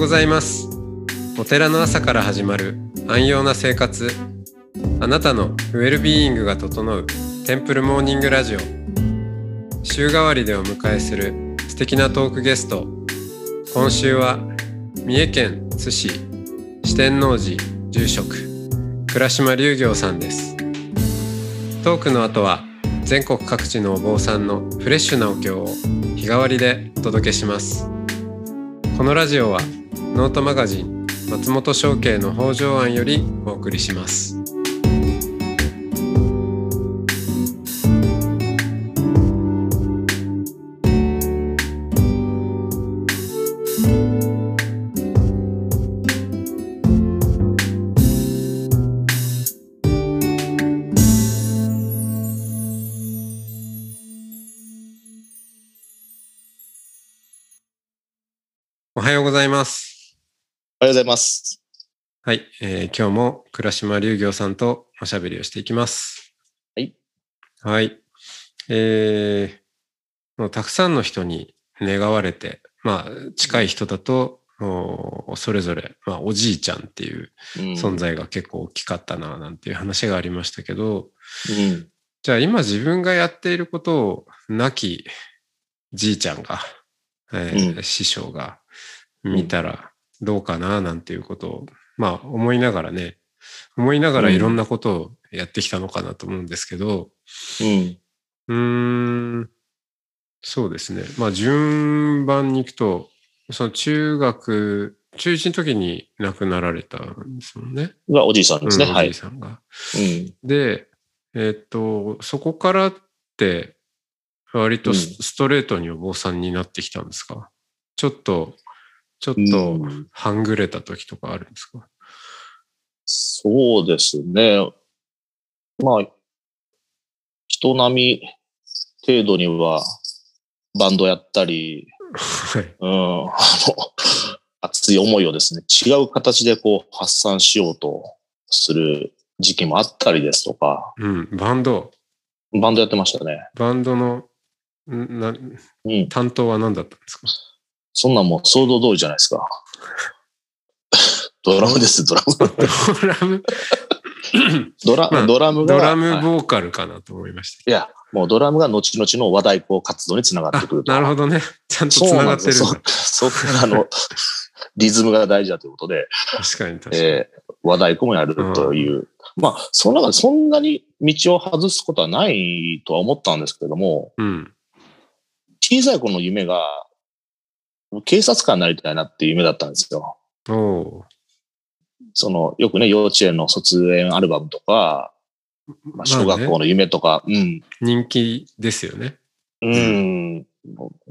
ございます。お寺の朝から始まる安養な生活。あなたのウェルビーイングが整うテンプルモーニングラジオ。週替わりでお迎えする素敵なトークゲスト。今週は三重県津市四天王寺住職倉島隆行さんです。トークの後は全国各地のお坊さんのフレッシュなお経を日替わりでお届けします。このラジオはノートマガジン松本商家の北条庵よりお送りします。ようございます。はい、えー今日も倉島隆行さんとおしゃべりをしていきます。はい。はい。えーもうたくさんの人に願われて、まあ、近い人だと、おそれぞれ、まあ、おじいちゃんっていううん存在が結構大きかったな、なんていう話がありましたけど、うん。じゃあ今自分がやっていることを亡きじいちゃんが、えーうん師匠が見たらどうかななんていうことを、まあ思いながらね、思いながらいろんなことをやってきたのかなと思うんですけど、うん。うーん、そうですね。まあ順番に行くと、その中学、中1の時に亡くなられたんですもんね。がおじいさんですね。うんおじいはい。さんが。うん。で、えっと、そこからって、割とス,、トレートにお坊さんになってきたんですか？ちょっと、ちょっうとん半グレた時とかあるんですか、そうですね。まあ、人並み程度にはバンドやったり、はい。うん、あの、熱い思いをですね、違う形でこう発散しようとする時期もあったりですとか、うん、バンド、バンドやってましたね。バンドの、んな、うん。担当は何だったんですか？そんなんもう想像通りじゃないですか。ドラムです、ドラム。ドラム、ドラ,、まあドラムが。ドラムはいボーカルかなと思いましたいや、もうドラムが後々の和太鼓活動につながってくるなるほどね。ちゃんとそう繋な。がってる。そ、そっからの、リズムが大事だということで、確かに確かに。えー和太鼓もやるという。まあ、その中でそんなに道を外すことはないとは思ったんですけれども、うん。小さい頃の夢が、警察官になりたいなっていう夢だったんですよ。その、よくね、幼稚園の卒園アルバムとか、まあ、小学校の夢とか、うん。人気ですよね。うん。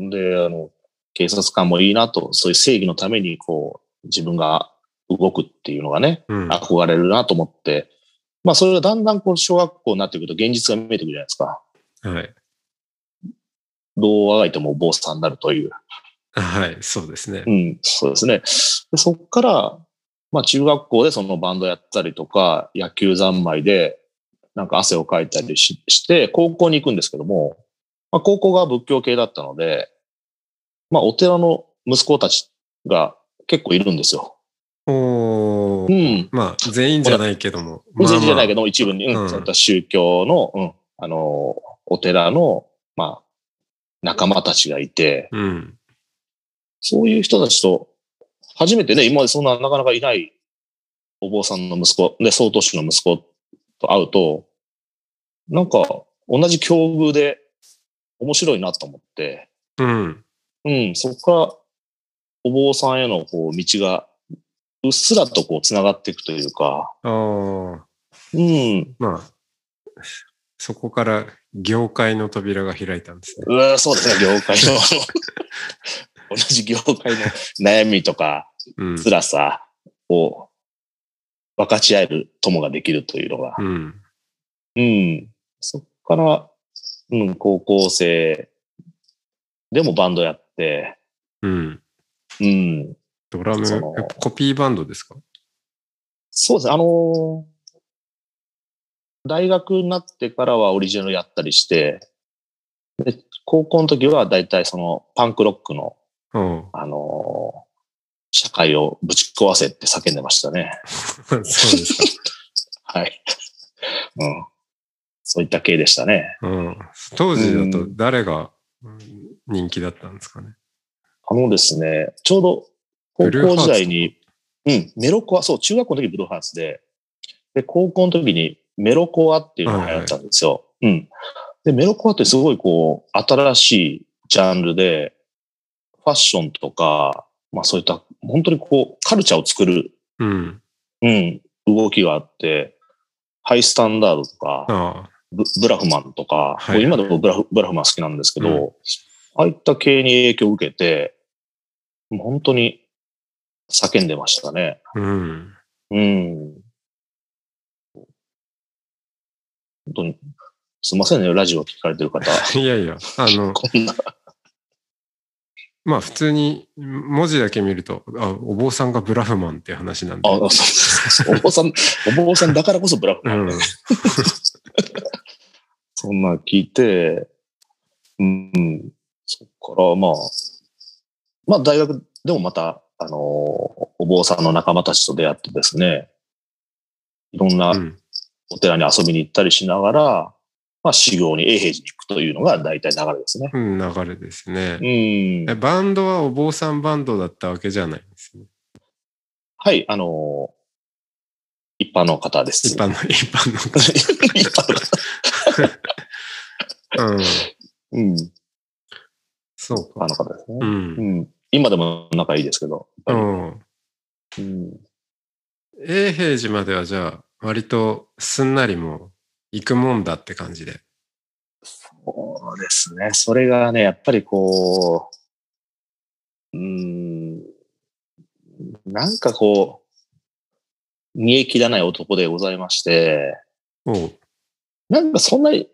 で、あの、警察官もいいなと、そういう正義のために、こう、自分が動くっていうのがね、うん。憧れるなと思って、まあ、それがだんだんこう、小学校になってくると現実が見えてくるじゃないですか。はい。どうあがいても坊さんになるという。はい、そうですねう。ん、そうですね。でそっから、まあ、中学校でそのバンドやったりとか、野球三昧で、なんか汗をかいたりしして、高校に行くんですけども、まあ、高校が仏教系だったので、まあ、お寺の息子たちが結構いるんですよ。おおう。ん。まあ、全員じゃないけども。全然じゃないけど。ど、一部に、うんうんそういった宗教の、うん、あの、お寺の、まあ、仲間たちがいて、うん。そういう人たちと、初めてね、今までそんななかなかいないお坊さんの息子、で、曹洞宗の息子と会うと、なんか、同じ境遇で面白いなと思って、うん。うん、そこから、お坊さんへのこう道が、うっすらとこう繋がっていくというか、ああ。うん、まあ、そこから業界の扉が開いたんですね。うわそうですね、業界の、同じ業界の悩みとか、うん。辛さを分かち合える友ができるというのが、うん。うん。そっから、うん、高校生でもバンドやって、うん。うん。ドラムコピーバンドですか？そうですね、あのー大学になってからはオリジナルやったりして、で高校の時はだいたいそのパンクロックの、うん。あのー社会をぶち壊せって叫んでましたね。そうですか。はい。うん。そういった系でしたね。うん。当時だと誰がうん人気だったんですかね？あのですね、ちょうど高校時代に、うん、メロコア、そう、中学校の時ブルーハーツで、で、高校の時にメロコアっていうのが流行ったんですよ。うん。で、メロコアってすごいこう、新しいジャンルで、ファッションとか、まあそういった、本当にこう、カルチャーを作る、うん。うん、動きがあって、ハイスタンダードとか、あブブラフマンとか、はい僕今でもブラフブラフマン好きなんですけど、うんああいった系に影響を受けて、もう本当に叫んでましたね。あ。うん。うん。本当に、すいませんね、ラジオ聞かれてる方。いやいや、あの、こんな、まあ普通に文字だけ見ると、あ、お坊さんがブラフマンっていう話なんで。あ、そうそうお坊さん、お坊さんだからこそブラフマンで、うん。そんな聞いて、うん、そっから、まあ、まあ大学でもまた、あのーお坊さんの仲間たちと出会ってですね、いろんなうん。お寺に遊びに行ったりしながら、まあ修行に永平寺に行くというのが大体流れですね。うん、流れですねう。んえ。バンドはお坊さんバンドだったわけじゃないんですね。はい、あのー一般の方です。一般の、一般の。一般の うん。うん。そうか。一般の方ですね。う。うんん。今でも仲いいですけど。うん。りうん。永平寺まではじゃあ、割とすんなりもう行くもんだって感じで。そうですね。それがね、やっぱりこう、うーん、なんかこう、煮え切らない男でございまして、おう。なんかそんなに、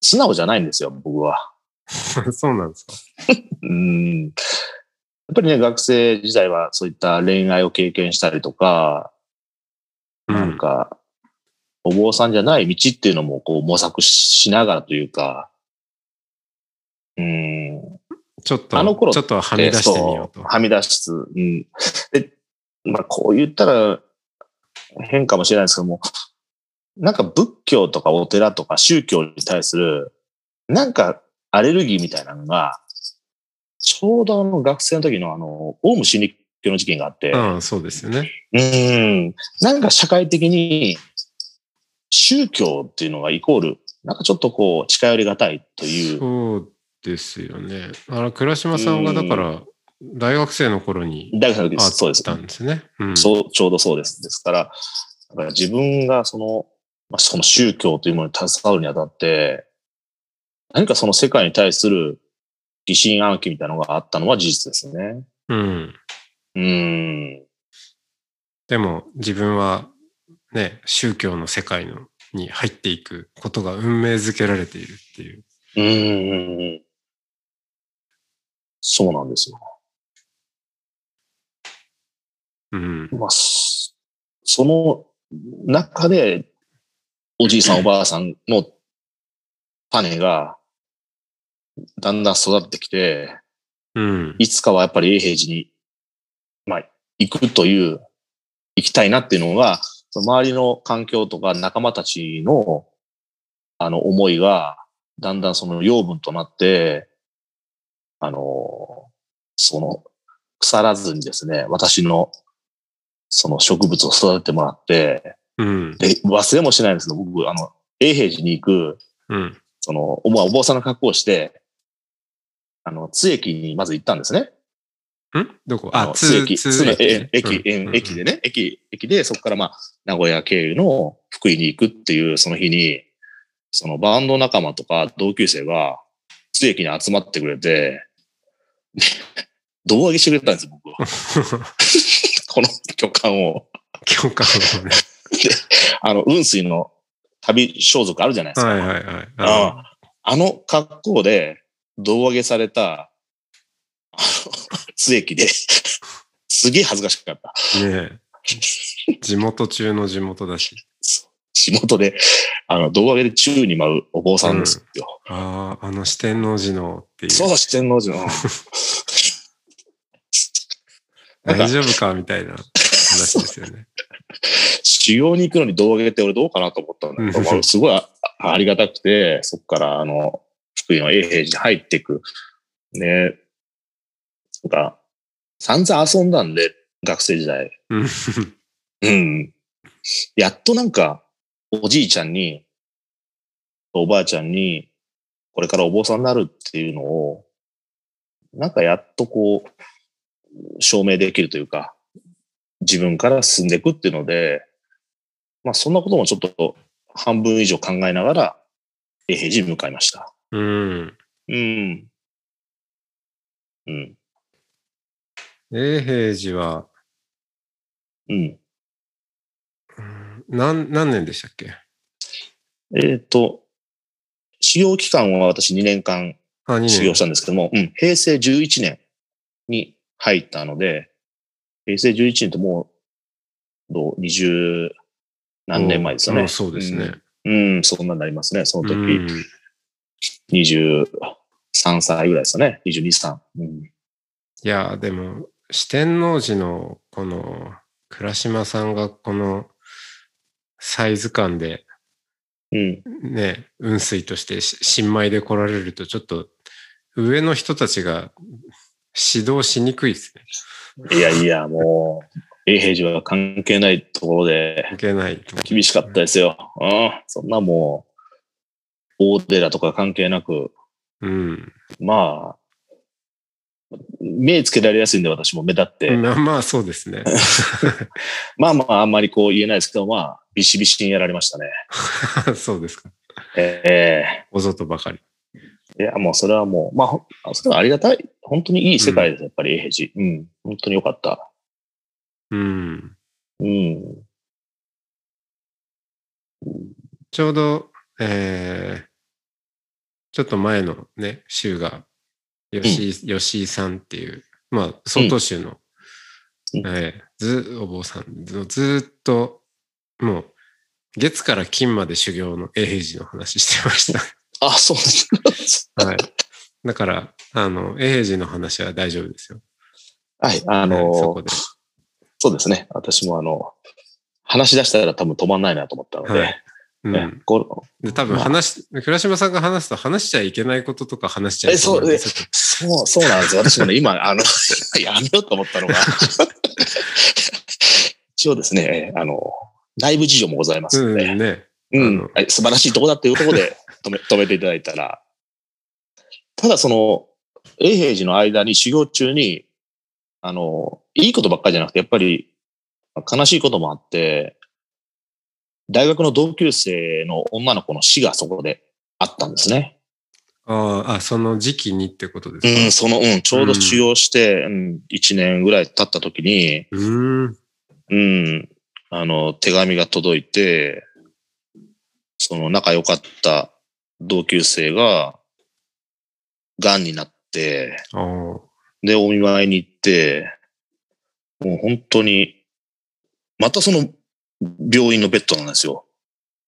素直じゃないんですよ、僕は。そうなんですか。うん。やっぱりね、学生時代はそういった恋愛を経験したりとか、うん。なんか、お坊さんじゃない道っていうのもこう模索しながらというか、うん、ちょっと、あの頃ちょっとはみ出してみようとそ。はみ出しつつ、うん。で、まあこう言ったら変かもしれないですけども、なんか仏教とかお寺とか宗教に対する、なんかアレルギーみたいなのが、ちょうどあの学生の時のあの、オウム真理教の事件があって、うん、そうですよね。うん。なんか社会的に宗教っていうのがイコール、なんかちょっとこう近寄りがたいという。そうですよね。あの、倉島さんがだから、大学生の頃に大学の時あそうですっ。たんですね。うん。そう、ちょうどそうです。ですから、だから自分がその、まあ、その宗教というものに携わるにあたって、何かその世界に対する疑心暗鬼みたいなのがあったのは事実ですね。うん。うん。でも、自分は、ね、宗教の世界のに入っていくことが運命づけられているっていう。うん。そうなんですよ。うん。まあ、そその中で、おじいさんおばあさんの種が、だんだん育ってきて、うん。いつかはやっぱり永平寺に、まあ、行くという、行きたいなっていうのが、その周りの環境とか仲間たちの、あの、思いが、だんだんその養分となって、あの、その、腐らずにですね、私の、その植物を育ててもらって、うん。で、忘れもしないんですけど、僕、あの、永平寺に行く、うん。その、お坊さんの格好をして、あの、津駅にまず行ったんですね。ん？どこ？あ、津駅、通津駅、うん。え駅でね、駅、駅で、そこからまあ、名古屋経由の福井に行くっていう、その日に、そのバンド仲間とか同級生が、津駅に集まってくれて、で 胴上げしてくれたんですよ、僕は。この巨漢を。教科をね。あの、雲水の旅装束あるじゃないですか。はいはいはい。ああの格好で胴上げされた、津駅で、すげえ恥ずかしかった。ねえ。地元中の地元だし。地元で、あの、胴上げで宙に舞うお坊さんですよ。ああ、あの四天王寺のっていう。そう、四天王寺の。大丈夫かみたいな話ですよね。修行に行くのに胴上げって俺どうかなと思ったんだけど、まあ、すごいあありがたくて、そこからあの、福井の永平寺に入っていく。ね。なんか、散々遊んだんで、学生時代。うんうん。やっとなんか、おじいちゃんに、おばあちゃんに、これからお坊さんになるっていうのを、なんかやっとこう、証明できるというか、自分から進んでいくっていうので、まあそんなこともちょっと半分以上考えながら、永平寺に向かいました。うん。うん。うん。永平寺は、うん。うん何、何年でしたっけ？えっ、と、修行期間は私2年間あ、2年。修行したんですけども、うん、平成11年に入ったので、平成11年ってもう、どう、20何年前ですよね。うんそうですね。うん。うん、そんなになりますね。その時、うん23歳ぐらいですよね。22、3。うん、いや、でも、四天王寺の、この、倉島さんがこのサイズ感で、うん。ね、雲水としてし新米で来られると、ちょっと、上の人たちが指導しにくいですね。いやいや、もう、永平寺は関係ないところでいけないと。厳しかったですよ。うん。そんなもう、大寺とか関係なく、うん。まあ、目つけられやすいんで私も目立って、まあまあ、そうですね。まあまああんまりこう言えないですけど、まあ、ビシビシにやられましたね。そうですか。えおぞとばかり。えいや、もうそれはもう、まあそれはありがたい。本当にいい世界です、やっぱり、永平寺。うん。本当によかった。うん。うん。ちょうど、えーちょっと前のね、週が、吉井、吉井さんっていう、まあ、曹洞宗の、うんえーず、お坊さんのずっと、もう、月から金まで修行の永平寺の話してまし あ、そうです。た。はい。だから、あの、永平寺の話は大丈夫ですよ。はい、あのはいそこで。そうですね。私もあの、話し出したら多分止まんないなと思ったので、はいうねん。こで、多分話し、倉島さんが話すと話しちゃいけないこととか話しちゃいそうなんでえそうそう、なんですよ。私もね、今、あの、やめようと思ったのが、一応ですね、あの、内部事情もございますので、うんね。うん。素晴らしいとこだっていうところで 止め止めていただいたら、ただその、永平寺の間に修行中に、あの、いいことばっかりじゃなくて、やっぱり悲しいこともあって、大学の同級生の女の子の死がそこであったんですね。ああ、あその時期にってことですか？うん、その、うん、ちょうど修行して、うん、1年ぐらい経った時に、うん。うん、あの、手紙が届いて、その仲良かった同級生が、癌になって、ああ。で、お見舞いに行って、もう本当に、またその病院のベッドなんですよ。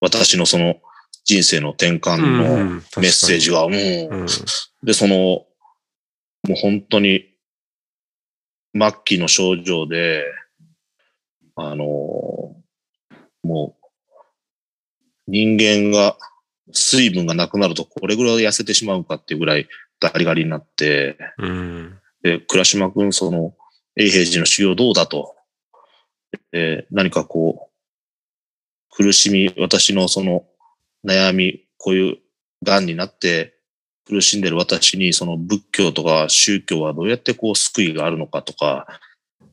私のその人生の転換のうんメッセージが、もう、うん。で、その、もう本当に、末期の症状で、あの、もう、人間が水分がなくなるとこれぐらい痩せてしまうかっていうぐらいガリガリになって、うん。で、倉島くん、その、永平寺の修行どうだと。で、何かこう、苦しみ、私のその悩み、こういう癌になって苦しんでる私に、その仏教とか宗教はどうやってこう救いがあるのかとか、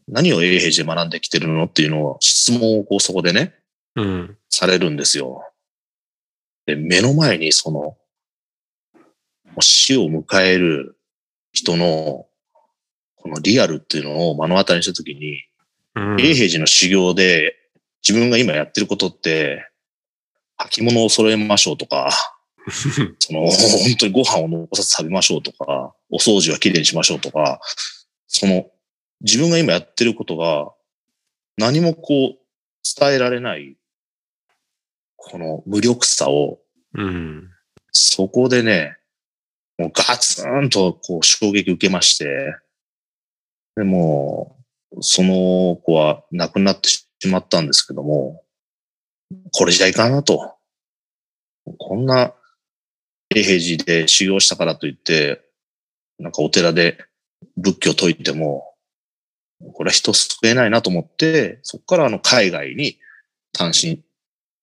何を永平寺で学んできてるのっていうのを質問をこうそこでね、うん。されるんですよ。で、目の前にその、死を迎える人の、このリアルっていうのを目の当たりにしたときに、うん。永平寺の修行で自分が今やってることって、履物を揃えましょうとか、その、本当にご飯を残さず食べましょうとか、お掃除はきれいにしましょうとか、その、自分が今やってることが、何もこう、伝えられない、この無力さを、うん。そこでね、もうガツンとこう衝撃受けまして、でもその子は亡くなってしまったんですけども、これじゃいかんなと。こんな永平寺で修行したからといって、なんかお寺で仏教を説いても、これは人救えないなと思って、そこからあの海外に単身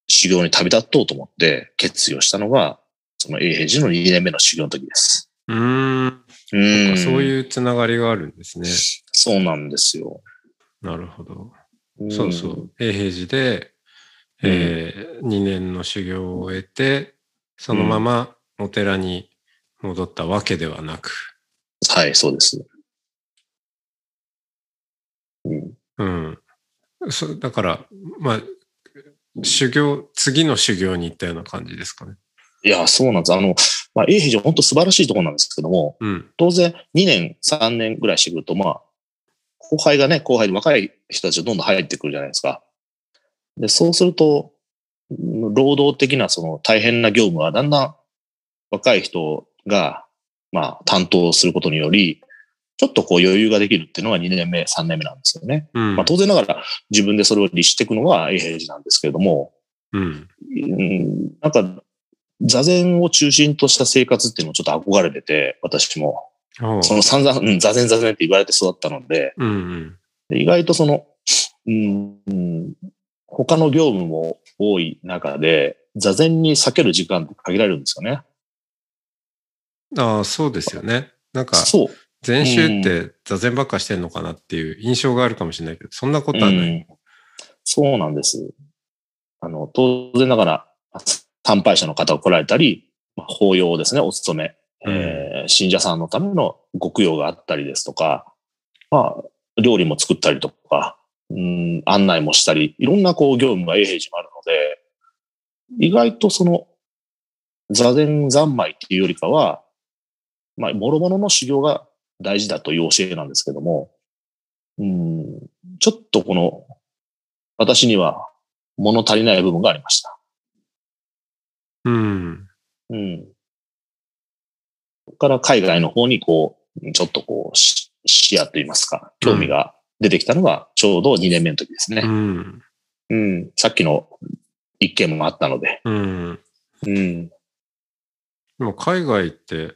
修行に旅立とうと思って決意をしたのが、その永平寺の2年目の修行の時です。うーん。うそんそういうつながりがあるんですね。そうなんですよ。なるほど。んそうそう。永平寺で、えー、2年の修行を終えて、そのままお寺に戻ったわけではなく、はい、そうです。うん、うん。そだから、まあ、修行、次の修行に行ったような感じですかね。いや、そうなんです。あの、まあ、永平寺本当素晴らしいところなんですけども、うん。当然2年、3年ぐらいしてくると、まあ、後輩がね、後輩で若い人たちがどんどん入ってくるじゃないですか。で、そうすると、うん労働的なその大変な業務はだんだん若い人が、まあ、担当することにより、ちょっとこう余裕ができるっていうのが2年目、3年目なんですよね。うん。まあ当然ながら自分でそれを律していくのが永平寺なんですけれども、うん。うんなんか座禅を中心とした生活っていうのをちょっと憧れてて、私も。その散々、うん、座禅座禅って言われて育ったので、うんうん。で意外とその、うん、うん他の業務も多い中で、座禅に避ける時間って限られるんですよね。ああ、そうですよね。なんか、そう。禅宗って座禅ばっかしてんのかなっていう印象があるかもしれないけど、そんなことはない。うんそうなんです。あの、当然ながら、参拝者の方が来られたり、まあ法要ですね、お勤め、えー信者さんのためのご供養があったりですとか、まあ、料理も作ったりとか、うん、案内もしたり、いろんなこう業務が永平寺もあるので、意外とその、座禅三昧っていうよりかは、まあ、諸々の修行が大事だという教えなんですけども、うん、ちょっとこの、私には物足りない部分がありました。うん。うん。から海外の方にこう、ちょっとこう、し視野といいますか、興味が出てきたのがちょうど2年目の時ですねう。ん。うん。さっきの一件もあったので。うん。うん。でも海外って、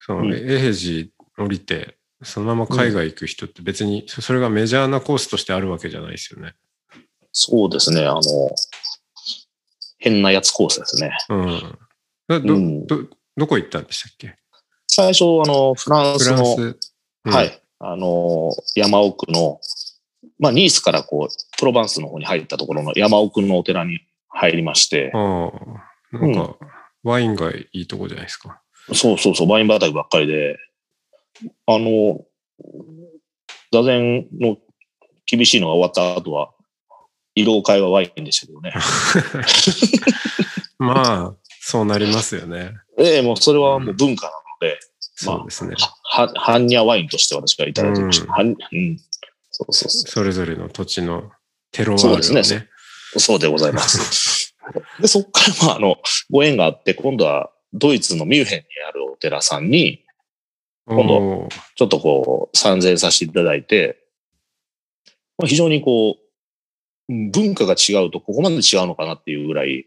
その、うん永平寺降りて、そのまま海外行く人って別に、そそれがメジャーなコースとしてあるわけじゃないですよね。そうですね。あの、変なやつコースですね。うん。ど、どうんどどこ行ったんでしたっけ？最初、あの、フランスの、ス。うんは。い。あの、山奥の、まあ、ニースからこう、プロバンスの方に入ったところの山奥のお寺に入りまして、ああ、なんか、ワインがいいとこじゃないですか。そうそうそう、ワイン畑ばっかりで、あの、座禅の厳しいのが終わった後は、色会はワインでしたけどね。まあ、そうなりますよね。ええもうそれはもう文化なので、まあそうですね。は、は、般若ワインとして私がいただいてました。うんはんうん。そうそうそそれぞれの土地のテロワールをそうですねね。う。そうでございます。で、そこから、まあ、あの、ご縁があって、今度はドイツのミュンヘンにあるお寺さんに、今度ちょっとこう、参禅させていただいて、まあ、非常にこう、うん文化が違うとここまで違うのかなっていうぐらい、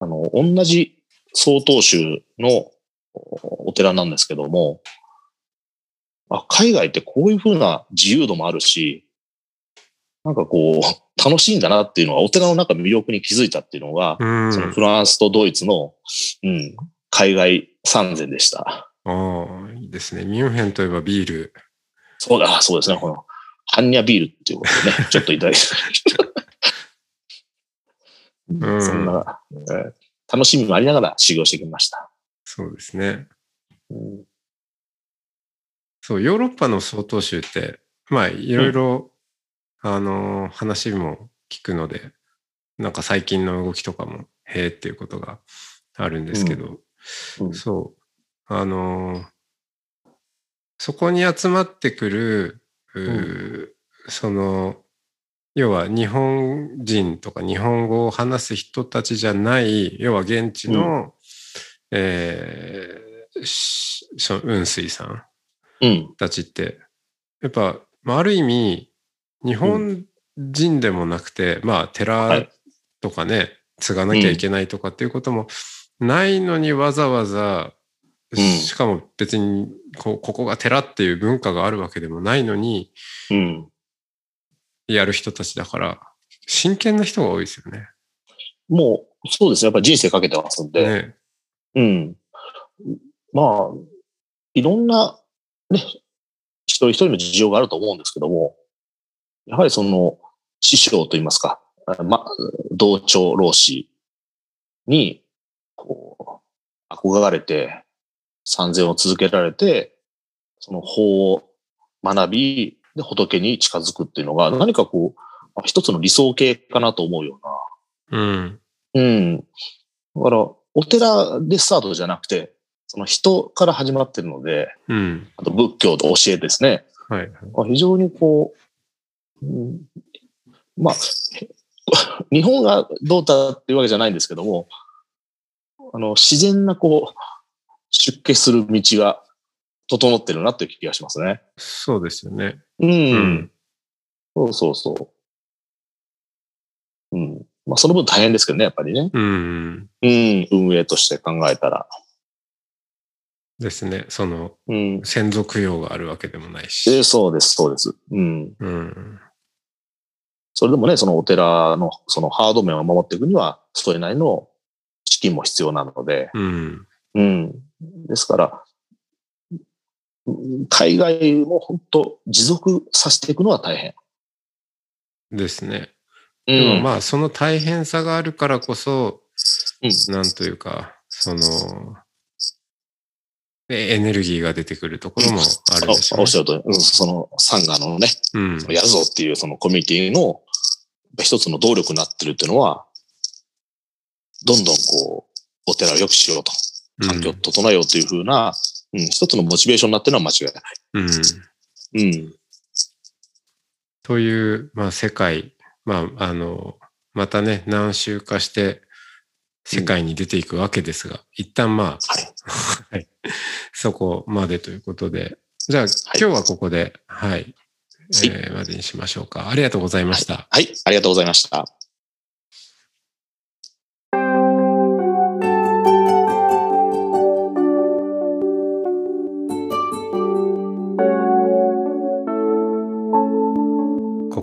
あの、同じ曹洞宗のおお寺なんですけども、あ、海外ってこういう風な自由度もあるし、なんかこう、楽しいんだなっていうのは、お寺の中の魅力に気づいたっていうのが、うん。そのフランスとドイツの、うん、海外参禅でした。ああ、いいですね。ミュンヘンといえばビール。そうだ、そうですね。この、ハンニャビールっていうことでね、ちょっといただいて。うん。そんな、えー楽しみもありながら修行してきました。そうですね。うん。そう、ヨーロッパの曹洞宗って、まあ、いろいろ、あの、話も聞くので、なんか最近の動きとかも、へえっていうことがあるんですけど、うん。そう、あの、そこに集まってくる、うーその、要は日本人とか日本語を話す人たちじゃない、要は現地の、えーしその雲水さんうん。たちって、やっぱ、まあ、ある意味、日本人でもなくて、まあ、寺とかね、継がなきゃいけないとかっていうこともないのにわざわざ、うんしかも別にこうここが寺っていう文化があるわけでもないのにうん。やる人たちだから真剣な人が多いですよね。もう、そうですね。やっぱり人生かけてますんで。ねうん。まあ、いろんな、ね、一人一人の事情があると思うんですけども、やはりその、師匠といいますか、あま、同調老子に、こう、憧れて、参禅を続けられて、その法を学び、で、仏に近づくっていうのが、何かこう、まあ一つの理想形かなと思うような、うん。うん。だから、お寺でスタートじゃなくて、その人から始まってるので、うん。あと仏教と教えですね。はい。まあ非常にこう、うん、まあ、日本がどうだっていうわけじゃないんですけども、あの、自然なこう、出家する道が整ってるなっていう気がしますね。そうですよね。うん。うんそうそうそう。うん。まあ、その分大変ですけどね、やっぱりね。うん。うん、運営として考えたら。ですね。そのうん。先祖供養があるわけでもないえし。ーそうです、そうです。うん。うん。それでもね、そのお寺のそのハード面を守っていくには、それなりの資金も必要なので、うん。うん。ですから、うん海外も本当持続させていくのは大変。ですね。うでもん。まあその大変さがあるからこそ、うんなんというか、その、えエネルギーが出てくるところもあるでしょうねおおっしゃるとり、うん、そのサンガのね、うん。やるぞっていうそのコミュニティの一つの動力になってるっていうのは、どんどんこう、お寺を良くしようと、環境を整えようというふうな、うん、一つのモチベーションになってるのは間違いない。うん。うん。という、まあ世界、まああの、またね、何周かして世界に出ていくわけですが、一旦まあ、はい。はい、そこまでということで、じゃあ、い今日はここで、はい、えーまでにしましょうか。ありがとうございました。はい。ありがとうございました。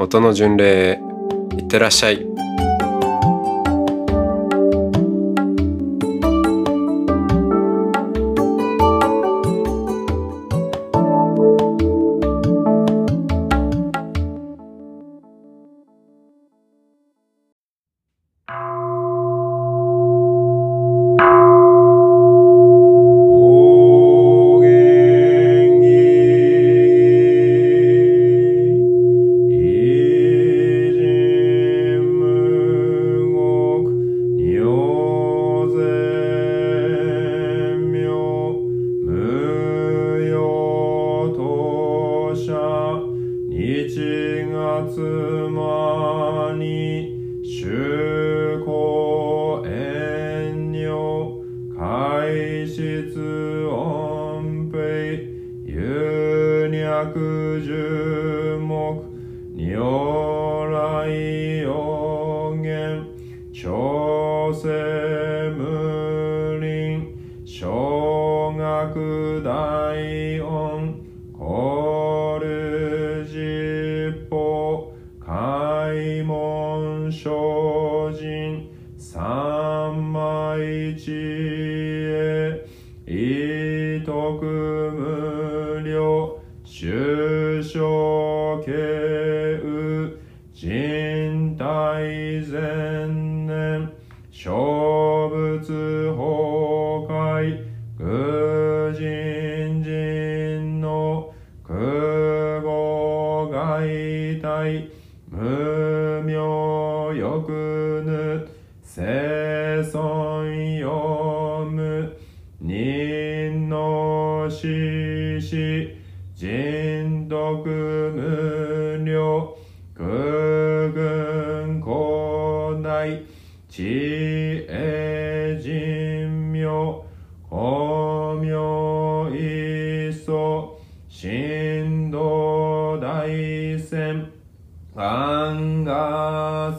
音の巡礼いってらっしゃい。無名よくぬ生存よむ人の死死人徳無量空軍古代地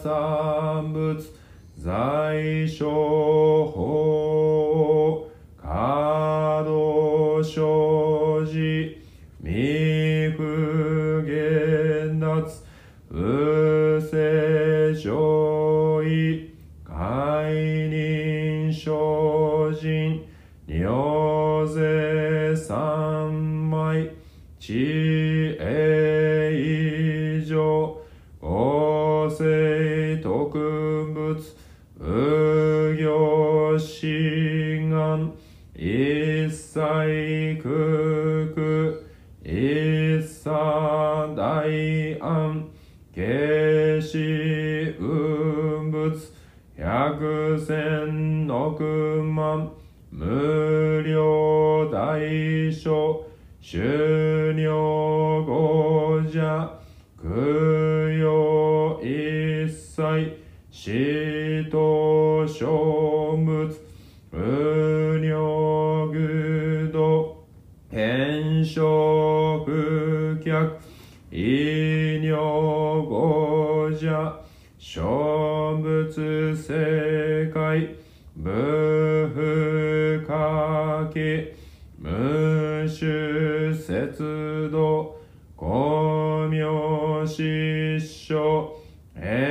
産物在所法稼働生じ未不現脱不正上位解任精進尿税三昧物明失笑変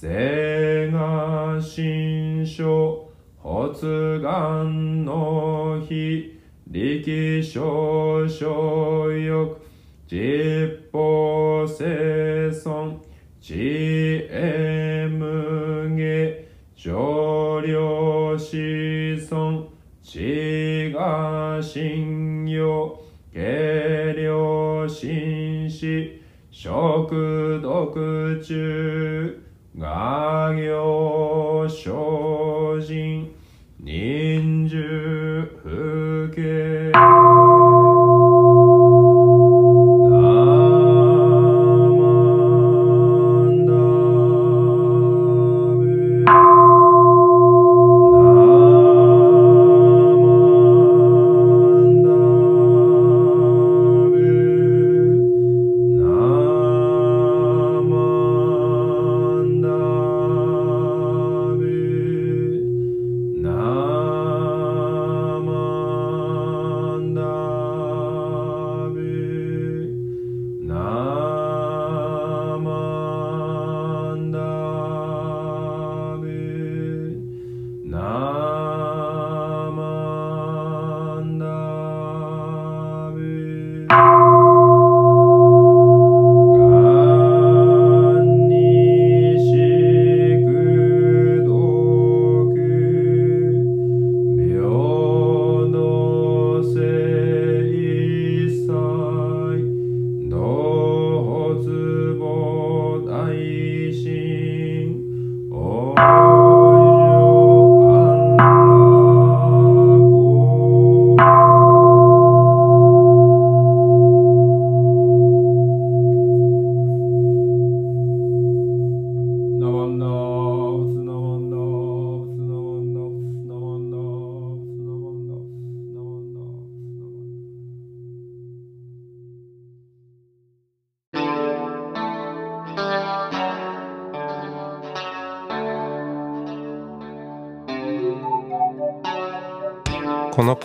妙税が心象発願の日力少々欲実法生存知恵無下少量子孫知が信用軽量心死食毒中画行精進